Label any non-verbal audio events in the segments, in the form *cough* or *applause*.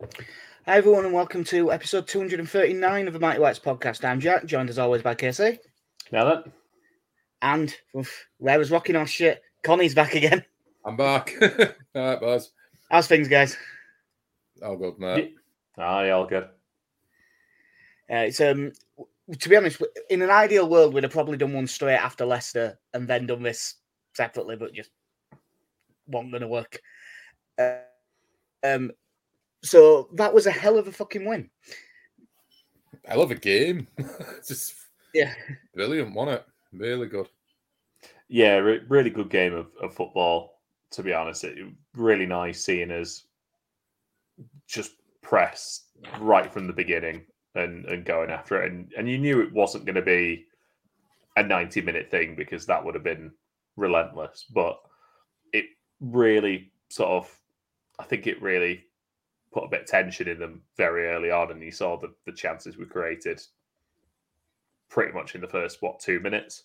Hi, everyone, and welcome to episode 239 of the Mighty Whites podcast. I'm Jack, joined as always by Casey. Now that And oof, where was rocking our shit? Connie's back again. I'm back. *laughs* All right, boys. How's things, guys? All good, mate. Ah, yeah, all good. Uh, it's um, to be honest, in an ideal world, we'd have probably done one straight after Leicester and then done this separately, but just wasn't going to work. Uh, um, so that was a hell of a fucking win. I love a game. *laughs* Just Yeah. brilliant, wasn't it? Really good. Yeah, re- really good game of, of football. To be honest, it really nice seeing us just press right from the beginning and and going after it. And and you knew it wasn't going to be a ninety minute thing because that would have been relentless. But it really sort of, I think it really put a bit of tension in them very early on, and you saw the the chances we created pretty much in the first what two minutes.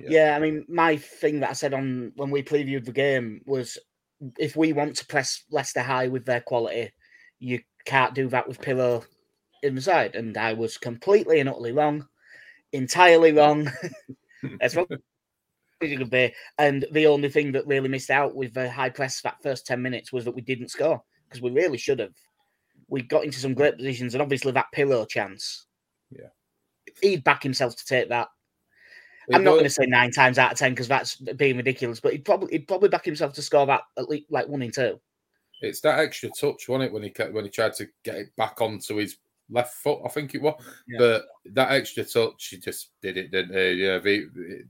Yeah. Yeah, I mean, my thing that I said on when we previewed the game was if we want to press Leicester high with their quality, you can't do that with Piroe inside. And I was completely and utterly wrong, entirely wrong. That's what it could be. And the only thing that really missed out with the high press that first 10 minutes was that we didn't score because we really should have. We got into some great positions, and obviously that Piroe chance. Yeah. He'd back himself to take that. It I'm not going to say nine times out of ten because that's being ridiculous, but he'd probably he'd probably back himself to score that at least like one in two. It's that extra touch, wasn't it, when he kept, when he tried to get it back onto his left foot, I think it was. Yeah. But that extra touch, he just did it, didn't he? Yeah, if he,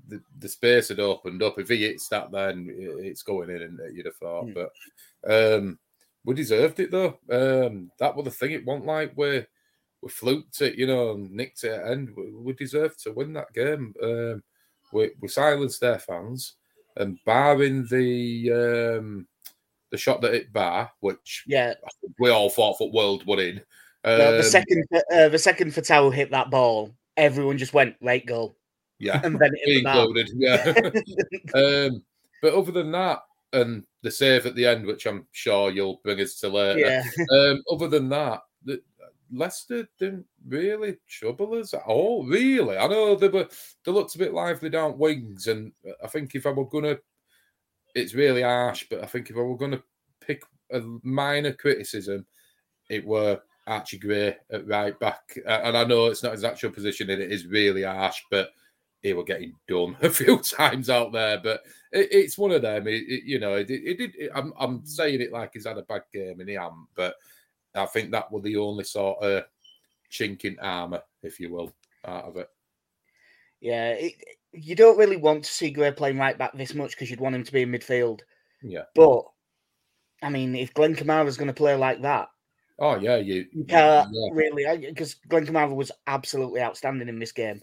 the, the space had opened up. If he hits that, then it's going in, and you'd have thought. Hmm. But um, we deserved it though. Um, that was the thing. It wasn't like we we fluked it, you know, and nicked it and. We, we deserved to win that game. Um, we, we silenced their fans, and barring the um, the shot that it bar, which Yeah, we all thought for world would in. Um, the, the second uh, the second Fatawu hit that ball, everyone just went late goal, yeah, *laughs* and then it included, yeah. *laughs* *laughs* um, but other than that, and the save at the end, which I'm sure you'll bring us to later. Yeah, *laughs* Um, other than that, the, Leicester didn't really trouble us at all. Really, I know they were they looked a bit lively down wings, and I think if I were gonna, it's really harsh, but I think if I were gonna pick a minor criticism, it were Archie Gray at right back, Uh, and I know it's not his actual position, and it is really harsh, but he were getting done *laughs* a few times out there. But it, it's one of them. It, it- you know, it, it did. I'm, I'm saying it like he's had a bad game, and he hasn't. But I think that was the only sort of chink in armour, if you will, out of it. yeah. It, you don't really want to see Gray playing right back this much because you'd want him to be in midfield. Yeah. But I mean, if Glen Kamara's going to play like that, Oh yeah, you. you can't yeah, really because Glen Kamara was absolutely outstanding in this game.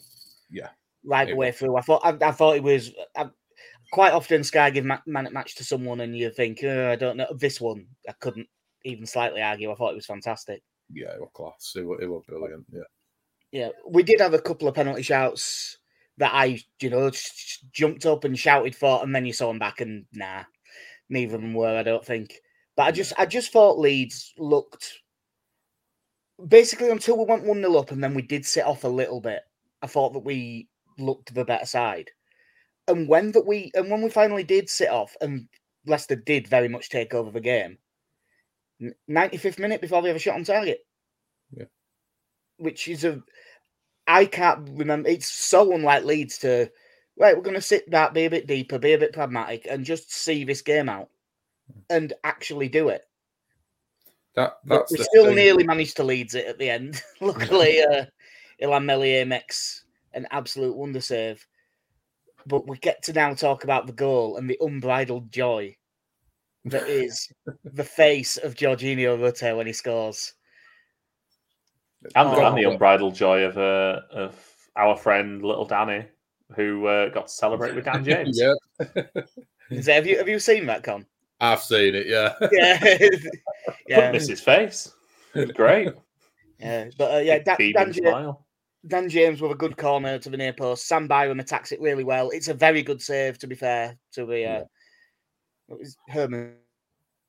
Yeah. Right He the way through. I thought I, I thought it was I, quite often Sky give ma- man at match to someone and you think "Oh, I don't know this one. I couldn't even slightly argue. I thought it was fantastic. yeah, it was class. It was, it was brilliant. Yeah. Yeah, we did have a couple of penalty shouts that I you know jumped up and shouted for, and then you saw them back and nah, neither of them were. I don't think. But I just I just thought Leeds looked basically until we went one 0 up, and then we did sit off a little bit. I thought that we looked the better side, and when that we and when we finally did sit off, and Leicester did very much take over the game. Ninety fifth minute before we have a shot on target. Yeah. which is a I can't remember. It's so unlike Leeds to right. We're going to sit back, be a bit deeper, be a bit pragmatic, and just see this game out, and actually do it. That But we still thing. nearly managed to leads it at the end. *laughs* Luckily, uh, Illan Meslier makes an absolute wonder save. But we get to now talk about the goal and the unbridled joy that *laughs* is the face of Georginio Rutter when he scores. And, Oh. and the unbridled joy of uh, of our friend little Danny, who uh, got to celebrate with Dan *laughs* James. yeah, Is that- have you have you seen that, Con? I've seen it. Yeah. *laughs* Yeah, Couldn't yeah, miss his face. Great. yeah. But uh, yeah, Dan, Beaming Dan, smile. Dan James with a good corner to the near post. Sam Byram attacks it really well. It's a very good save, to be fair, to the uh, it was Herman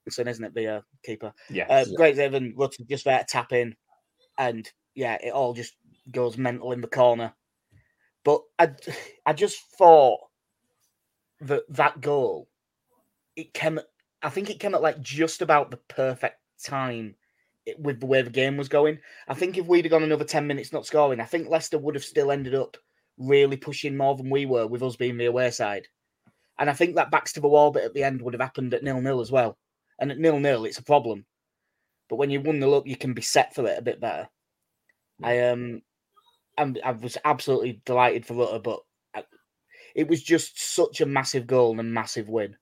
isn't it? The uh, keeper. Yeah. Uh, great save and Rutter just there to tap in, and yeah, it all just goes mental in the corner. But I, I just thought that that goal, it came. I think it came at like just about the perfect time with the way the game was going. I think if we'd have gone another ten minutes not scoring, I think Leicester would have still ended up really pushing more than we were with us being the away side. And I think that backs to the wall bit at the end would have happened at nil nil as well. And at nil nil, it's a problem. But when you won the up, you can be set for it a bit better. I um, I'm, I was absolutely delighted for Rutter, but I, it was just such a massive goal and a massive win.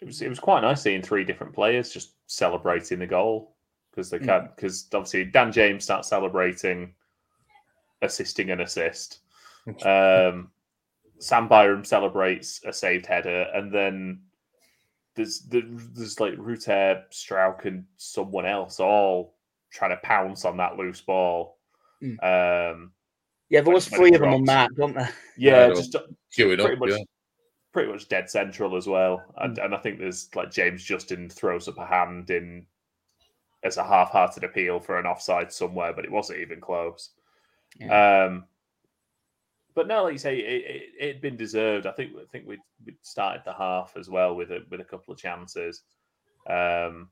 It was it was quite nice seeing three different players just celebrating the goal because they Mm. can because obviously Dan James starts celebrating, assisting an assist. Um, Sam Byram celebrates a saved header, and then there's there- there's like Rutter, Struijk, and someone else all trying to pounce on that loose ball. Mm. Um, Yeah, there When- was three of them on that, mark, weren't there? yeah, Yeah, just Queuing pretty up, much yeah. pretty much dead central as well. And, and I think there's like James Justin throws up a hand in as a half-hearted appeal for an offside somewhere, but it wasn't even close. Um, but no, like you say, it, it, it'd been deserved. I think I think we we started the half as well with a with a couple of chances. Um,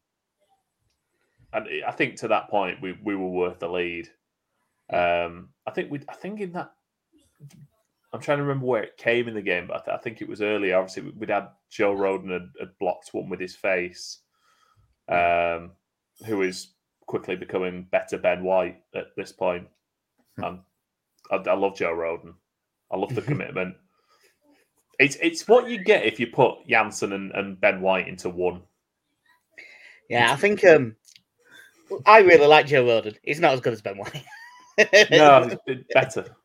and I think to that point we, we were worth the lead. Um, I think we I think in that I'm trying to remember where it came in the game, but I, th- I think it was earlier. Obviously, we- we'd had Joe Rodon had, had blocked one with his face, um, who is quickly becoming better Ben White at this point. Um, I, I love Joe Rodon. I love the *laughs* commitment. It's it's what you get if you put Jansson and, and Ben White into one. Yeah, I think um, I really like Joe Rodon. He's not as good as Ben White. No, *laughs* better,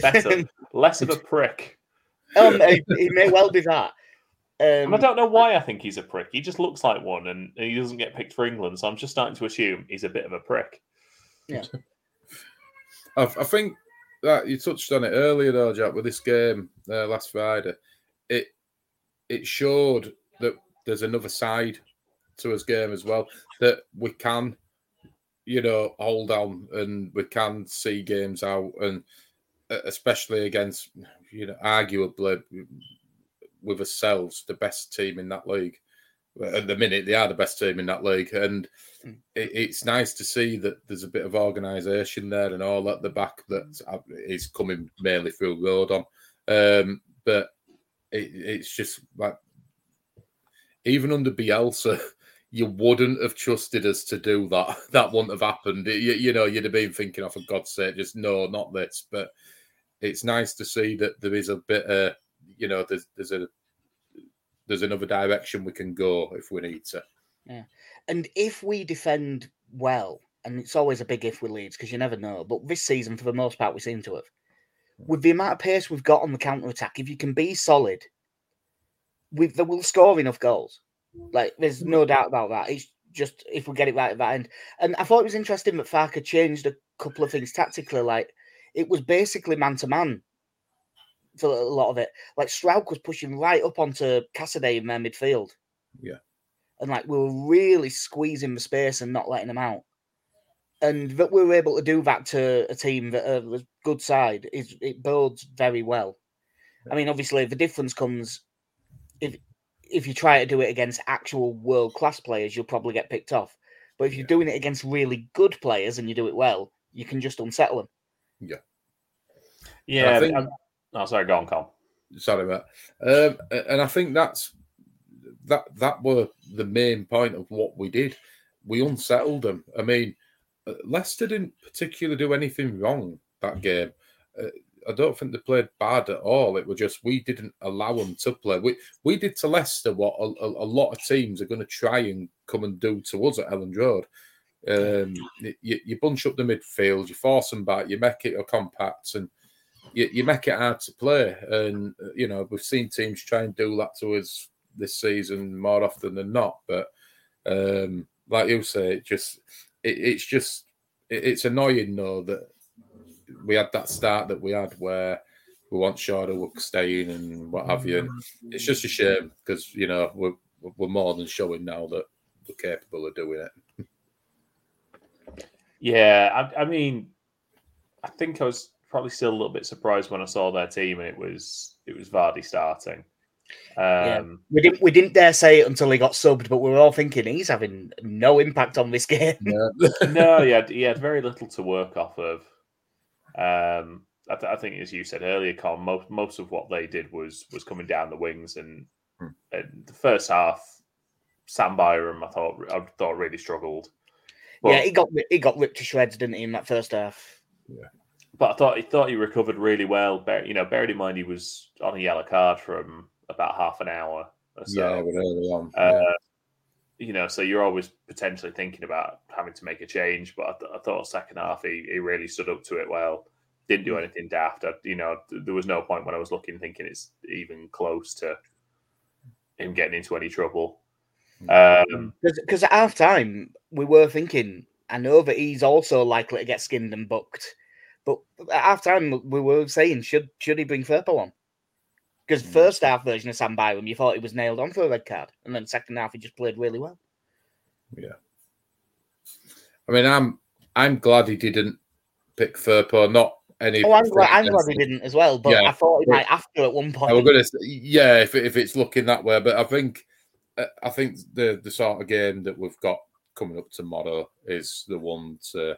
better, *laughs* less of a prick. um, he, he may well be that. And I Um, don't know why I think he's a prick. He just looks like one, and, and he doesn't get picked for England. So I'm just starting to assume he's a bit of a prick. *laughs* I, I think that you touched on it earlier, though, Jack, with this game uh, last Friday. It it showed that there's another side to his game as well that we can, you know, hold on and we can see games out, and uh, especially against, you know, arguably with ourselves, the best team in that league. At the minute, they are the best team in that league, and Mm. it, it's nice to see that there's a bit of organisation there and all at the back that uh, coming mainly through Rodon. Um, but it, it's just like even under Bielsa, *laughs* you wouldn't have trusted us to do that. *laughs* That wouldn't have happened. You, you know, you'd have been thinking, "Oh, for God's sake, just no, not this." But it's nice to see that there is a bit, uh, you know, there's there's a there's another direction we can go if we need to. Yeah, and if we defend well, and it's always a big if with Leeds because you never know, but this season, for the most part, we seem to have. With the amount of pace we've got on the counter attack, if you can be solid, we will score enough goals. Like, there's no doubt about that. It's just if we get it right at that end. And I thought it was interesting that Farke changed a couple of things tactically. Like, it was basically man to man for a lot of it. Like, Struijk was pushing right up onto Casadei in their midfield. Yeah. And like, we were really squeezing the space and not letting them out. And that we were able to do that to a team that uh, was good side is it builds very well. I mean, obviously, the difference comes if if you try to do it against actual world class players, you'll probably get picked off. But if you're doing it against really good players and you do it well, you can just unsettle them. Yeah. Yeah, I think- Oh, sorry, go on, Colin. Sorry, Matt. Um, and I think that's that that were the main point of what we did. We unsettled them. I mean, uh, Leicester didn't particularly do anything wrong that game. Uh, I don't think they played bad at all. It was just we didn't allow them to play. We we did to Leicester what a, a, a lot of teams are going to try and come and do to us at Elland Road. Um, you, you bunch up the midfield, you force them back, you make it a compact, and you, you make it hard to play. And you know we've seen teams try and do that to us this season more often than not. But um, like you say, it just it, it's just it, it's annoying though that we had that start that we had where we want Shaw to staying and what have you. And it's just a shame because you know we're we're more than showing now that we're capable of doing it. Yeah, I, I mean, I think I was probably still a little bit surprised when I saw their team and it was it was Vardy starting. Yeah. Um, We didn't we didn't dare say it until he got subbed, but we were all thinking he's having no impact on this *laughs* game. Yeah. *laughs* no, he had, he had very little to work off of. Um, I, th- I think, as you said earlier, Con, most most of what they did was was coming down the wings, and, Hmm. and the first half, Sam Byram, I thought I thought really struggled. But, yeah, he got he got ripped to shreds, didn't he, in that first half? But I thought he thought he recovered really well. Bear, you know, bearing in mind he was on a yellow card from about half an hour or so. yeah, but early on. Uh, yeah. you know, so you're always potentially thinking about having to make a change. But I, th- I thought second half he, he really stood up to it well. Didn't do anything daft. I, you know, th- there was no point when I was looking thinking it's even close to him getting into any trouble. Um, Because at half time we were thinking, I know that he's also likely to get skinned and booked, but at half time we were saying, should should he bring Firpo on? Because Mm. first half version of Sam Byram, you thought he was nailed on for a red card, and then second half he just played really well. Yeah, I mean, I'm I'm glad he didn't pick Firpo. Not any. Oh, I'm glad, I'm glad he didn't as well, but Yeah. I thought he might have to at one I was point. to say, yeah, if if it's looking that way, but I think uh, I think the the sort of game that we've got coming up tomorrow is the one to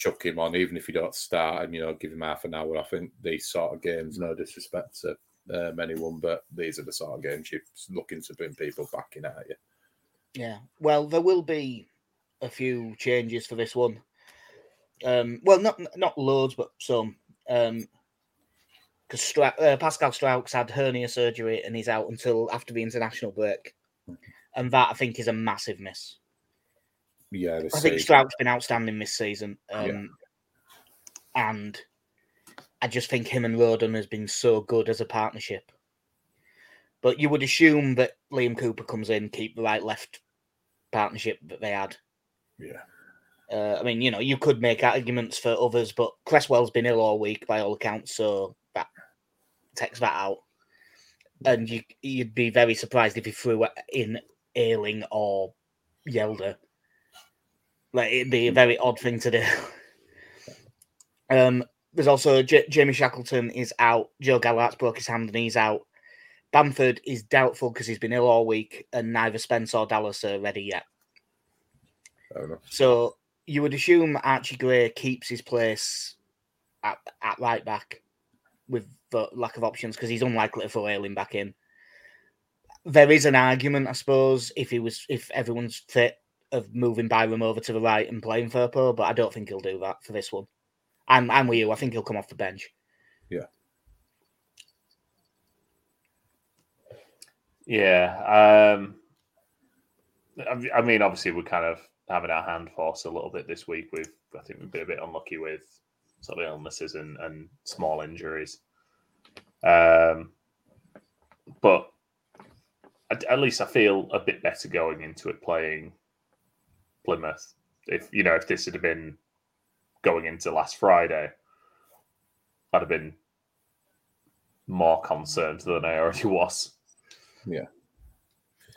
chuck him on, even if you don't start and you know give him half an hour. I think these sort of games, no disrespect to um, anyone, but these are the sort of games you're looking to bring people back in at you. Yeah. Well, there will be a few changes for this one. Um, well, not not loads, but some. Um, because Stra- uh, Pascal Struijk's had hernia surgery and he's out until after the international break, and that I think is a massive miss. Yeah, this I think. Struijk's been outstanding this season, um, Yeah. and I just think him and Rodon has been so good as a partnership. But you would assume that Liam Cooper comes in, keep the right left partnership that they had. Yeah. Uh, I mean, you know, you could make arguments for others, but Cresswell's been ill all week by all accounts, so that takes that out. And you, you'd be very surprised if he threw in Ayling or Hjelde. Like it'd be a very odd thing to do. *laughs* um, there's also J- Jamie Shackleton is out. Joe Gelhardt's broke his hand and he's out. Bamford is doubtful because he's been ill all week, and neither Spence or Dallas are ready yet. So you would assume Archie Gray keeps his place at, at right back with the lack of options because he's unlikely to throw Ayling back in. There is an argument, I suppose, if he was if everyone's fit of moving Byram over to the right and playing Firpo, but I don't think he'll do that for this one. I'm I'm with you. I think he'll come off the bench. Yeah. Yeah. Um, I, I mean, obviously, we're kind of having our hand forced a little bit this week. We've, I think, we've been a bit unlucky with sort of illnesses and, and small injuries. Um, but at, at least I feel a bit better going into it playing Plymouth. If you know, if this had been going into last Friday, I'd have been more concerned than I already was. Yeah,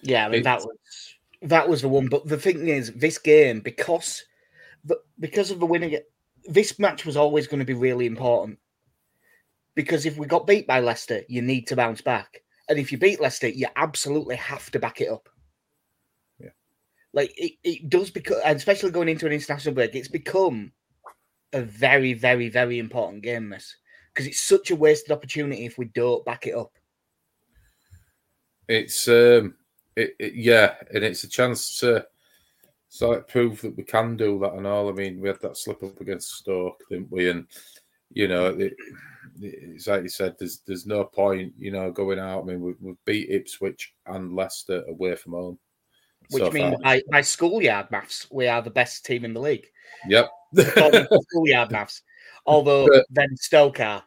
Yeah, I mean It's- that was that was the one. But the thing is, this game because the, because of the winning, this match was always going to be really important. Because if we got beat by Leicester, you need to bounce back, and if you beat Leicester, you absolutely have to back it up. Like it, it does because, especially going into an international break, it's become a very, very, very important game. This because it's such a wasted opportunity if we don't back it up. It's um, it, it, yeah, and it's a chance to sort of prove that we can do that and all. I mean, we had that slip up against Stoke, didn't we? And you know, it, it's like you said, there's there's no point, you know, going out. I mean, we've, we've beat Ipswich and Leicester away from home. Which so means by, by schoolyard maths, we are the best team in the league. Yep. *laughs* Schoolyard maths. Although But- then Stoke are.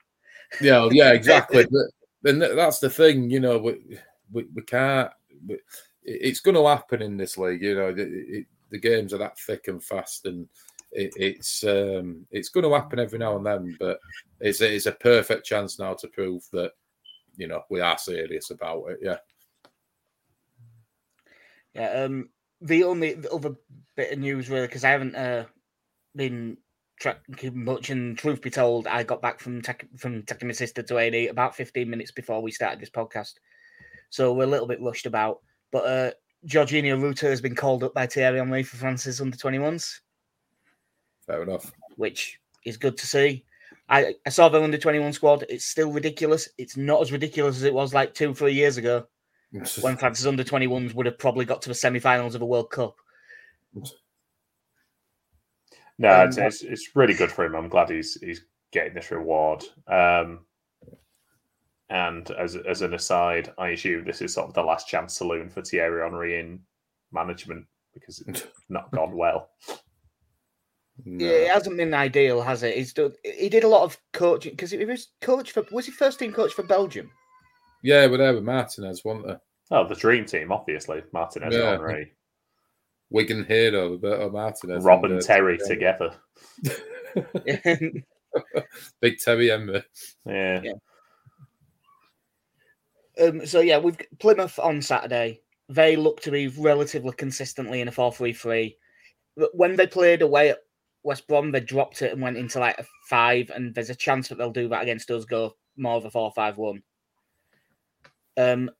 Yeah, yeah, exactly. *laughs* but and that's the thing, you know, we we, we can't. We, it's going to happen in this league, you know. It, it, the games are that thick and fast, and it, it's um, it's going to happen every now and then. But it's it's a perfect chance now to prove that you know we are serious about it. Yeah. Yeah, I mean that was that was the one. But the thing is, this game because the because of the winning, this match was always going to be really important. Because if we got beat by Leicester, you need to bounce back, and if you beat Leicester, you absolutely have to back it up. Yeah. Um. The only the other bit of news, really, because I haven't uh, been tracking much, and truth be told, I got back from tech, from taking my sister to A about 15 minutes before we started this podcast, so we're a little bit rushed about. But uh, Georginio Rutter has been called up by Thierry Henry for France's under 21s, Fair enough. which is good to see. I, I saw the under 21 squad. It's still ridiculous. It's not as ridiculous as it was like two, three years ago when France's under 21s would have probably got to the semi finals of a World Cup. No, Um, it's, it's it's really good for him. I'm glad he's he's getting this reward. Um, and as as an aside, I assume this is sort of the last chance saloon for Thierry Henry in management because it's not gone well. No. Yeah, it hasn't been ideal, has it? He's done, he did a lot of coaching because he was coach for was he first team coach for Belgium? Yeah, but there with Martinez, wasn't there? Oh, the dream team, obviously. Martinez, Yeah. Henry, Wigan hero, Roberto Martinez. Robin and, uh, Terry yeah. together. *laughs* *laughs* Big Terry Henry. Yeah. Yeah. um, so yeah, we've Plymouth on Saturday. They look to be relatively consistently in a 4-3-3. But When they played away at West Brom, they dropped it and went into like a five, and there's a chance that they'll do that against us, go more of a 4-5-1. Um,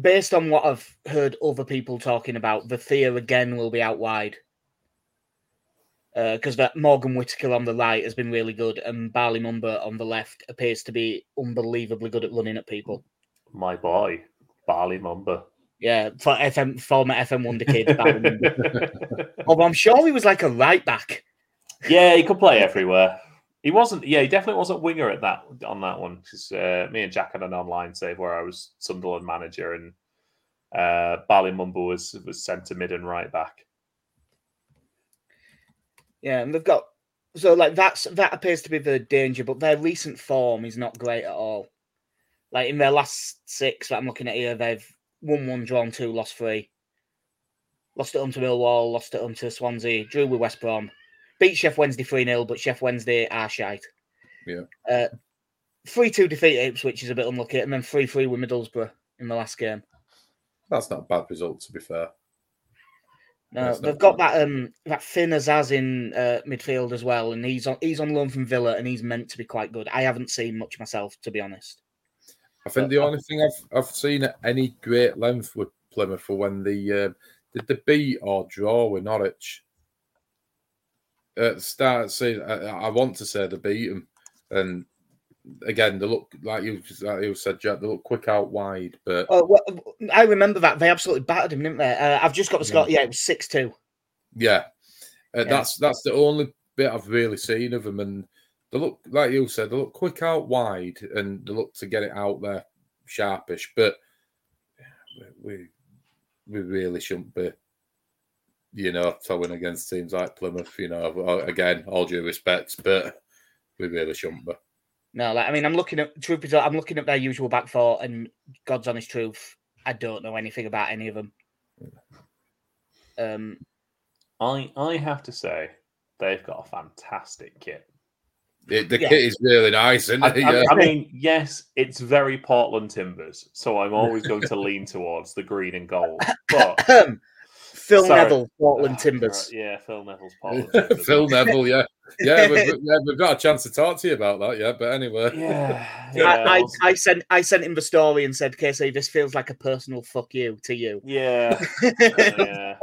based on what I've heard other people talking about, the Thea again will be out wide. Because that Morgan Whittaker on the right has been really good, and Bali Mumba on the left appears to be unbelievably good at running at people. My boy, Bali Mumba. Yeah, for FM former FM Wonder kid. Bali Mumba. *laughs* Although I'm sure he was like a right back. yeah, he could play everywhere. He wasn't. Yeah, he definitely wasn't winger at that on that one. Because uh, me and Jack had an online save where I was Sunderland manager and uh, Bali Mumba was was centre mid and right back. Yeah, and they've got so like that's that appears to be the danger, but their recent form is not great at all. Like in their last six that I'm looking at here, they've won one, drawn two, lost three. Lost at home to Millwall, lost at home to Swansea, drew with West Brom, beat Sheff Wednesday 3 0, but Sheff Wednesday are shite. Yeah. Uh, 3 2 defeat at Ipswich is a bit unlucky, and then 3 3 with Middlesbrough in the last game. That's not a bad result, to be fair. No, That's they've got that um that Finn Azaz in uh, midfield as well, and he's on he's on loan from Villa, and he's meant to be quite good. I haven't seen much myself, to be honest. I think the only thing I've I've seen at any great length with Plymouth for when the uh, did the beat or draw with Norwich at the start. season, I, I want to say they beat them, and again they look like you like you said, Jack. They look quick out wide, but Oh, well, I remember that they absolutely battered him, didn't they? Uh, I've just got the Yeah. score. Yeah, it was six two. yeah, uh, Yeah. that's that's the only bit I've really seen of them, and they look like you said. They look quick out wide, and they look to get it out there sharpish, but we we really shouldn't be, you know, towing against teams like Plymouth. You know, again, all due respect, but we really shouldn't be. No, like I mean, I'm looking at truth be told, I'm looking at their usual back four, and God's honest truth, I don't know anything about any of them. Um, I I have to say they've got a fantastic kit. It, the Yeah. kit is really nice, isn't I, it? I- Yeah. I mean, yes, it's very Portland Timbers, so I'm always going to lean towards the green and gold. *laughs* But Phil Sorry. Neville, Portland Ah, Timbers. right, yeah, Phil Neville's *laughs* Portland Timbers. Phil Neville, yeah, yeah, we've, *laughs* yeah, we've got a chance to talk to you about that, yeah. But anyway, Yeah, I, *laughs* yeah, I, also- I sent I sent him the story and said, "Casey, this feels like a personal fuck you to you." yeah. yeah.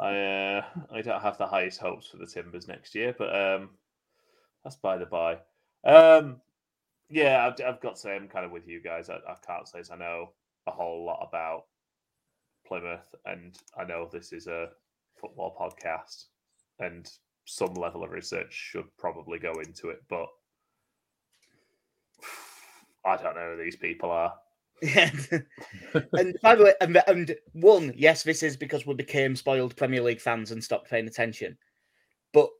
I uh, I don't have the highest hopes for the Timbers next year, but um, that's by the by. Um, yeah, I've, I've got to say I'm kind of with you guys. I, I can't say as I know a whole lot about Plymouth, and I know this is a football podcast, and some level of research should probably go into it, but *sighs* I don't know who these people are. Yeah. *laughs* and by the way, and, and one, yes, this is because we became spoiled Premier League fans and stopped paying attention. But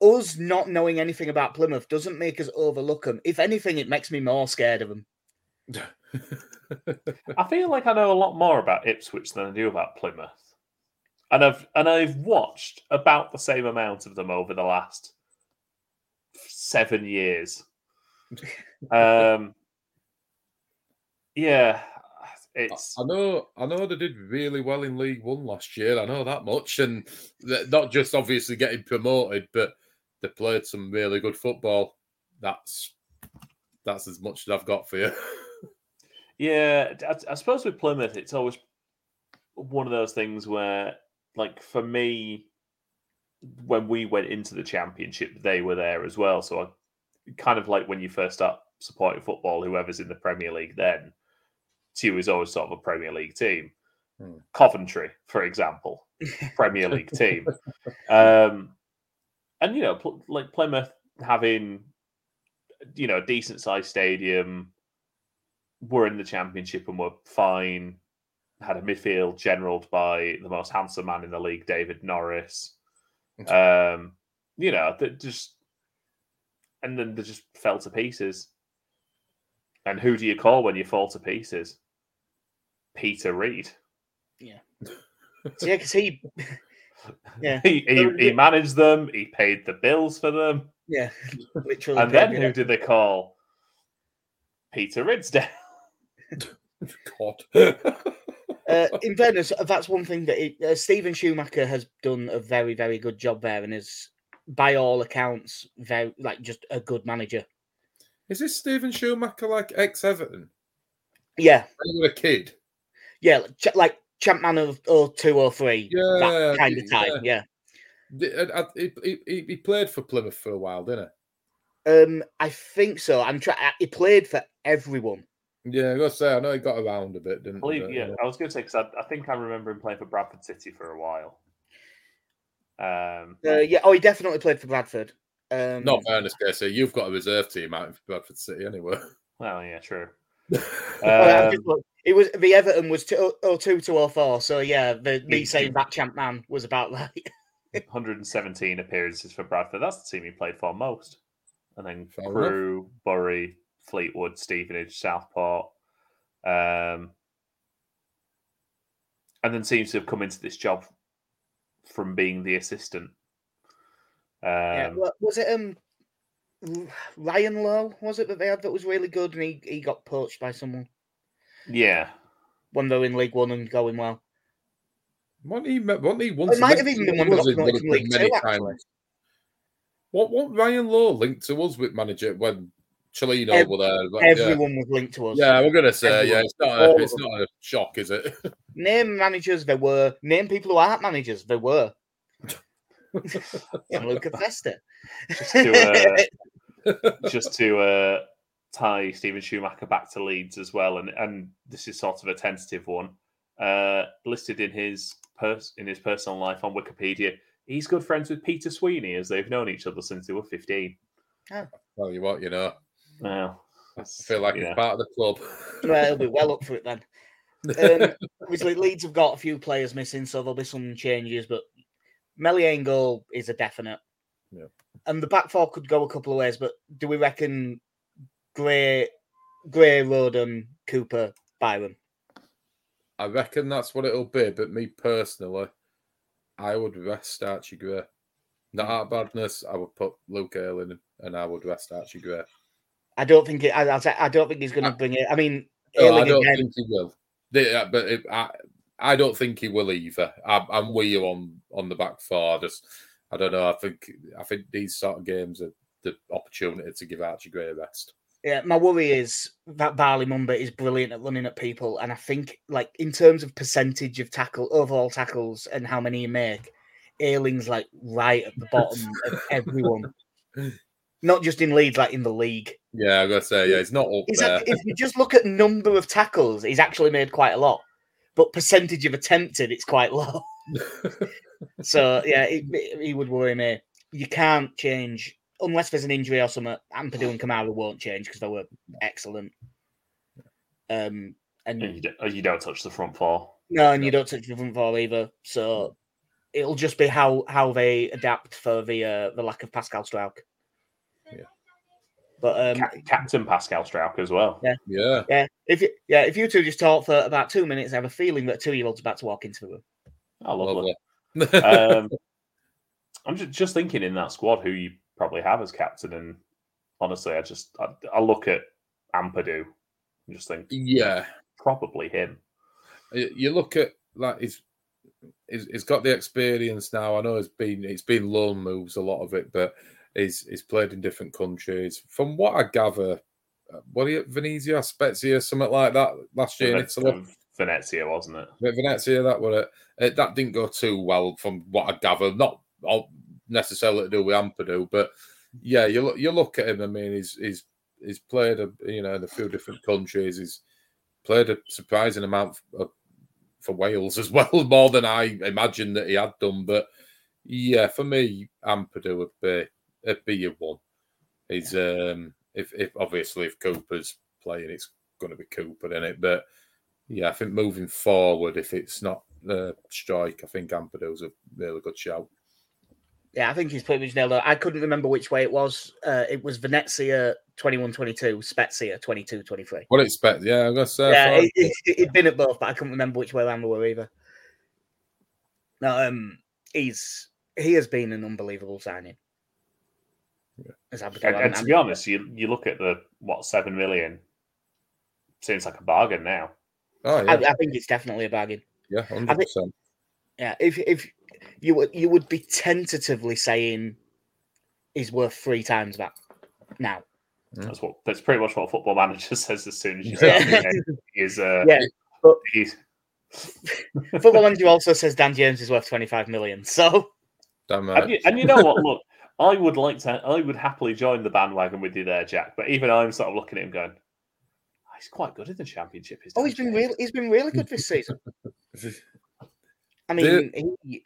us not knowing anything about Plymouth doesn't make us overlook them. If anything, it makes me more scared of them. I feel like I know a lot more about Ipswich than I do about Plymouth. And I've and I've watched about the same amount of them over the last seven years. *laughs* um, yeah, It's I know, I know they did really well in League One last year. I know that much, and not just obviously getting promoted, but they played some really good football. That's that's as much as I've got for you. *laughs* Yeah, I, I suppose with Plymouth, it's always one of those things where, like, for me, when we went into the championship, they were there as well. So I kind of like when you first start supporting football, whoever's in the Premier League then, to you is always sort of a Premier League team. Hmm. Coventry, for example, *laughs* Premier League *laughs* team. Um, and, you know, pl- like Plymouth having, you know, a decent sized stadium, were in the championship and were fine. Had a midfield generaled by the most handsome man in the league, David Norris. Um, you know, that just and then they just fell to pieces. And who do you call when you fall to pieces? Peter Reid. So, yeah, *laughs* because he, *laughs* yeah, He, he, he managed them. He paid the bills for them. yeah, *laughs* literally. And then who did they call? Peter Ridsdale. *laughs* God. *laughs* Uh, in fairness, that's one thing that he, uh, Steven Schumacher has done a very, very good job there, and is, by all accounts, very like just a good manager. Is this Steven Schumacher like ex Everton? Yeah, When you were a kid? yeah, like, ch- like Champman of or two or three, Yeah, that kind of yeah. time. Yeah. Di- uh, uh, He, he, he played for Plymouth for a while, didn't he? Um, I think so. I'm trying. He played for everyone. He? Yeah, I gotta say, I know he got around a bit, didn't I believe, he? yeah, I was going to say because I, I think I remember him playing for Bradford City for a while. Um, Uh, yeah. Oh, he definitely played for Bradford. Um, Not fairness, Casey. You've got a reserve team out for Bradford City anyway. well, yeah, true. *laughs* oh, yeah, Um, just look- it was the Everton was two or two to or four. So yeah, the me He- saying that Champman was about that. 117 *laughs* appearances for Bradford. That's the team he played for most. And then Fair enough. Crewe, Bury, Fleetwood, Stevenage, Southport. Um, and then seems to have come into this job from being the assistant. Um, yeah. wa- Was it um Ryan Lowe? Was it that they had that was really good, and he, he got poached by someone yeah. when they were in League One and going well. Wasn't he, wasn't he once It might have even been one that us got in promoted from Liverpool League many Two, actually. times? What what Ryan Lowe linked to us with manager when Cellino Ev- were there? but yeah. Everyone was linked to us. Yeah, we're gonna say yeah. It's not a, of it's not a shock, is it? *laughs* Name managers there were. Name people who aren't managers there were. *laughs* Luca Festa. Just to, uh, *laughs* just to uh, tie Steven Schumacher back to Leeds as well, and and this is sort of a tentative one. Uh, listed in his pers- in his personal life on Wikipedia, he's good friends with Peter Sweeney as they've known each other since they were fifteen. well, you what you know. Well, I feel like you know. it's part of the club. well, he'll be well up for it then. *laughs* Um, obviously, Leeds have got a few players missing, so there'll be some changes. But Meslier in goal is a definite. Yeah. And the back four could go a couple of ways, but do we reckon Gray, Gray, Rodon, Cooper, Byram? I reckon that's what it'll be. But me personally, I would rest Archie Gray. Not out of badness, I would put Luke Ayling and I would rest Archie Gray. I don't think it. I, I don't think he's going to bring it. I mean, No, I don't again. think he will. They- uh, but it, I, I don't think he will either. I'm, I'm with you on on the back four. I just, I don't know. I think I think these sort of games are the opportunity to give Archie Gray a rest. Yeah, my worry is that Bali Mumba is brilliant at running at people, and I think, like in terms of percentage of tackle, overall tackles, and how many you make, Ayling's like right at the bottom of everyone. *laughs* Not just in Leeds, like in the league. Yeah, I gotta say, yeah, it's not up He's there. act- if you just look at number of tackles, he's actually made quite a lot, but percentage of attempted, it's quite low. *laughs* So yeah, it, it- he would worry me. You can't change unless there's an injury or something. Ampadu and *sighs* Kamara won't change because they were excellent. Um, and and you don't, you don't touch the front four. no, and you don't touch the front four either. So it'll just be how how they adapt for the uh, the lack of Pascal Struijk. Yeah. But um, Captain Pascal Struijk as well. Yeah. yeah, yeah, if you, yeah, if you two just talk for about two minutes, I have a feeling that two year old's about to walk into the room. Oh, lovely. lovely. um, *laughs* I'm just, just thinking in that squad who you probably have as captain, and honestly, I just I, I look at Ampadu and just think yeah, probably him. You you look at like he's, he's he's got the experience now. I know it's been it's been loan moves a lot of it, but he's he's played in different countries. From what I gather, uh, what are you Venezia, Spezia, something like that last year in Italy. Venezia, wasn't it? Venezia, that was it. it. That didn't go too well, from what I gather. Not all necessarily to do with Ampadu, but yeah, you look you look at him. I mean, he's he's he's played a you know in a few different countries. He's played a surprising amount of, for Wales as *laughs* well, more than I imagined that he had done. But yeah, for me, Ampadu would be it'd be your one. He's um if if obviously if Cooper's playing, it's going to be Cooper in it. But yeah, I think moving forward, if it's not the uh, strike, I think Ampadu's a really good shout. Yeah, I think he's pretty much nailed it. I couldn't remember which way it was. Uh, it was Venezia 21 22, Spezia 22 23. What expect? Yeah, I guess. Uh, yeah, it, it, it'd been at both, but I couldn't remember which way around they were either. No, um, he's he has been an unbelievable signing. Yeah. And, and, to be honest, you you look at the what seven million seems like a bargain now. Oh yeah, I, I think it's definitely a bargain. Yeah, hundred percent. Yeah, if if you would you would be tentatively saying he's worth three times that now. That's what that's pretty much what football manager *laughs* says as soon as you say yeah. he's uh yeah, but *laughs* he's *laughs* football manager also says Dan James is worth twenty five million. So Damn and, you, and you know what? Look, I would like to I would happily join the bandwagon with you there, Jack. But even I'm sort of looking at him going, oh, he's quite good in the championship. Oh, he's been really he's been really good this *laughs* season. I mean, he,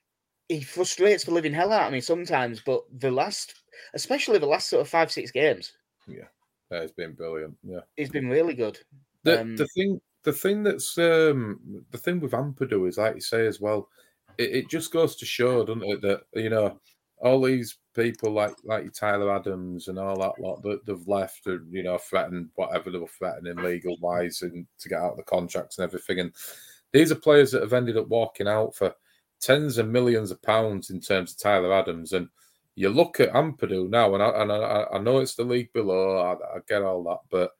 he frustrates the living hell out of me sometimes, but the last, especially the last sort of five six games, yeah, that has been brilliant. Yeah, he's been really good. The um, the thing the thing that's um the thing with Ampadu is like you say as well, it, it just goes to show, doesn't it, that you know all these people like like Tyler Adams and all that lot that they've left and you know threatened whatever they were threatening legal wise and to get out of the contracts and everything and these are players that have ended up walking out for tens of millions of pounds in terms of Tyler Adams. And you look at Ampadu now, and I, and I, I know it's the league below, I, I, get all that, but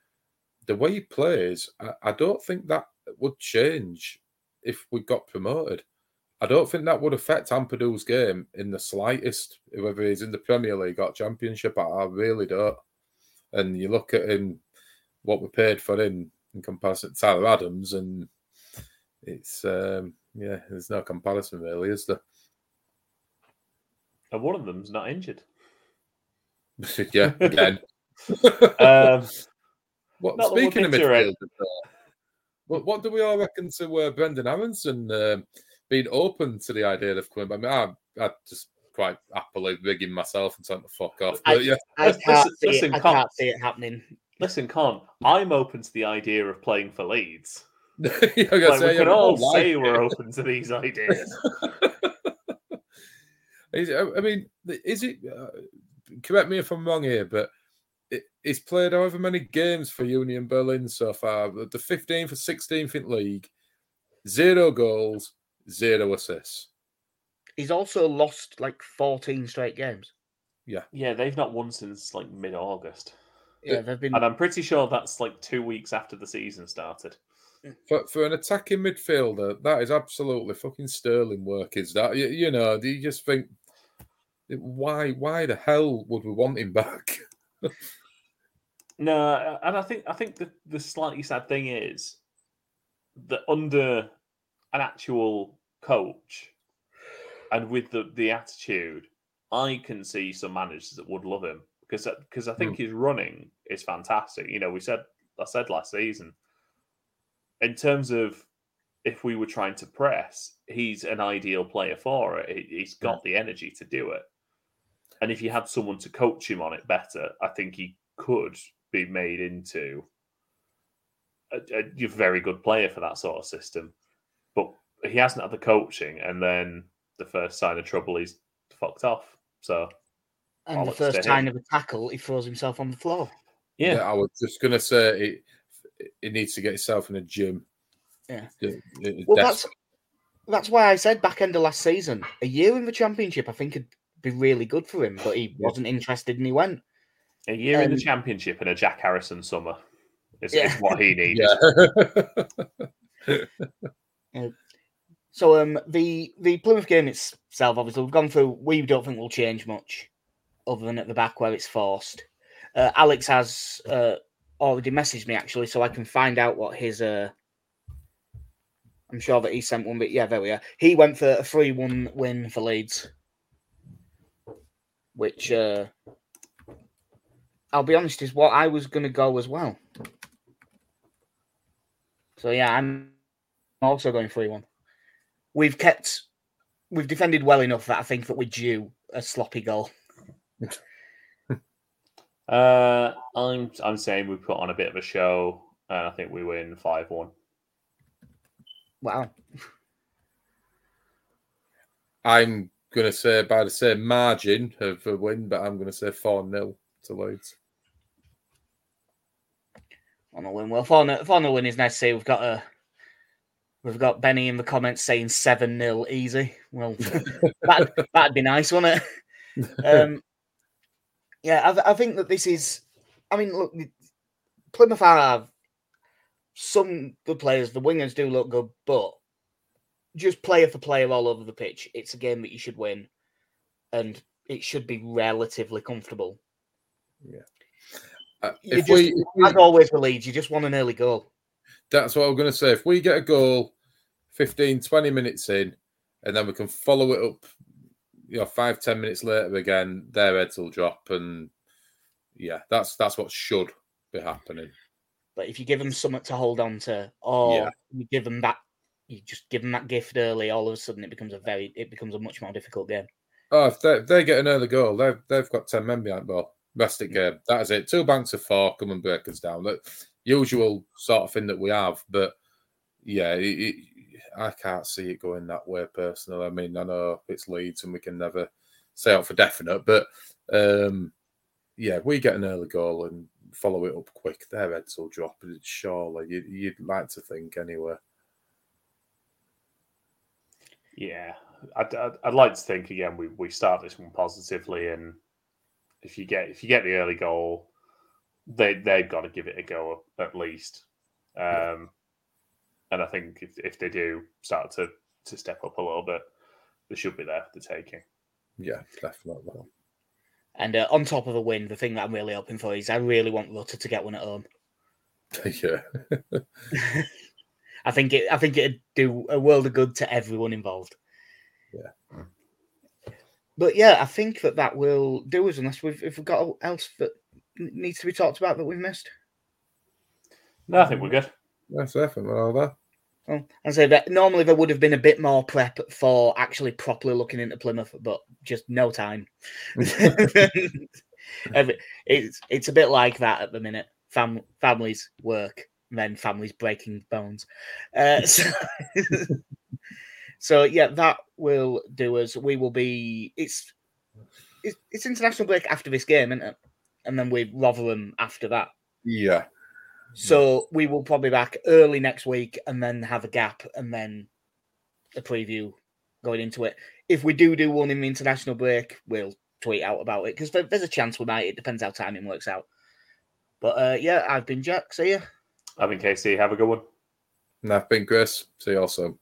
the way he plays, I, I don't think that would change if we got promoted. I don't think that would affect Ampadu's game in the slightest, whether he's in the Premier League or Championship. I, I really don't. And you look at him, what we paid for him in comparison to Tyler Adams, and it's um, yeah, there's no comparison really, is there? And one of them's not injured. *laughs* yeah, again. *laughs* um, what, speaking of midfield, what, what do we all reckon to uh, Brenden Aaronson uh, being open to the idea of coming? I mean, I, I just quite happily rigging myself and telling to fuck off. But, I, yeah. I, can't, listen, see listen, it, I can't see it happening. Listen, Con, I'm open to the idea of playing for Leeds. *laughs* like say, we can all say we're open to these ideas. *laughs* I mean, is it? Uh, correct me if I'm wrong here, but it, he's played however many games for Union Berlin so far. The 15th or 16th in league, zero goals, zero assists. He's also lost like 14 straight games. Yeah, yeah, they've not won since like mid-August. Yeah, they've been, and I'm pretty sure that's like two weeks after the season started for for an attacking midfielder, that is absolutely fucking sterling work. Is that you, you know? Do you just think why why the hell would we want him back? no, and I think I think the the slightly sad thing is that under an actual coach and with the the attitude, I can see some managers that would love him because because I think mm. his running is fantastic. You know, we said I said last season in terms of if we were trying to press, he's an ideal player for it. He's got the energy to do it. And if you had someone to coach him on it better, I think he could be made into a, a, very good player for that sort of system. But he hasn't had the coaching, and then the first sign of trouble, he's fucked off. So, and the first sign of a tackle, he throws himself on the floor. Yeah, yeah I was just going to say he needs to get himself in a gym. Yeah. well, that's that's why I said back end of last season, a year in the championship, I think would be really good for him, but he wasn't interested and he went. A year um, in the championship and a Jack Harrison summer is, yeah. is what he needs. *laughs* Yeah. *laughs* So um the the Plymouth game itself, obviously, we've gone through. We don't think will change much, other than at the back where it's forced. Uh, Alex has uh, already messaged me actually, so I can find out what his. Uh, I'm sure that he sent one, but yeah, there we are. He went for a three-one win for Leeds, which uh, I'll be honest is what I was going to go as well. So yeah, I'm also going three-one we've kept we've defended well enough that I think that we're due a sloppy goal. *laughs* uh, I'm I'm saying we put on a bit of a show, and I think we win five one. Wow. I'm going to say by the same margin of a win, but I'm going to say 4 0 to Leeds. On a win. Well, 4 0 win is nice to see. We've got a We've got Benny in the comments saying 7 0 easy. Well, *laughs* that, that'd be nice, wouldn't it? *laughs* Um, yeah, I, I, think that this is. I mean, look, Plymouth have some good players. The wingers do look good, but just player for player all over the pitch, it's a game that you should win, and it should be relatively comfortable. Yeah. Uh, if, just, we, if we, as always, the Leeds, you just want an early goal. That's what I'm going to say. If we get a goal 15, 20 minutes in, and then we can follow it up, you know, five, 10 minutes later again, their heads will drop. And yeah, that's that's what should be happening. But if you give them something to hold on to, or yeah. you give them that, you just give them that gift early, all of a sudden it becomes a very, it becomes a much more difficult game. Oh, if they, if they get an early goal, they've, they've got 10 men behind ball. Rest it game. That is it. Two banks of four, come and break us down. Look, usual sort of thing that we have. But yeah, it, it, I can't see it going that way personally. I mean, I know it's Leeds and we can never say out for definite, but um, yeah, we get an early goal and follow it up quick. Their heads will drop. Surely you'd, you'd like to think anyway. Yeah, I'd, I'd, I'd, like to think again. We, we start this one positively, and if you get if you get the early goal, they they've got to give it a go at least. Um, and I think if, if they do start to to step up a little bit, they should be there for the taking. Yeah, definitely. And uh, on top of the win, the thing that I'm really hoping for is I really want Rutter to get one at home. *laughs* yeah. *laughs* I think it. I think it'd do a world of good to everyone involved. Yeah. But yeah, I think that that will do us unless we've if we've got else that needs to be talked about that we've missed? No, I think we're good. That's definitely all that. Well, I say that normally there would have been a bit more prep for actually properly looking into Plymouth, but just no time. *laughs* it's it's a bit like that at the minute. Fam- families work, then families breaking bones. Uh, *laughs* so, so yeah, that will do us. We will be. It's it's, it's international break after this game, isn't it? And then we Rotherham after that. Yeah. So we will probably back early next week and then have a gap and then a preview going into it. If we do do one in the international break, we'll tweet out about it because there's a chance we might. It depends how timing works out. But uh, yeah, I've been Jack. See you. I've been Casey. Have a good one. And I've been Chris. See you also.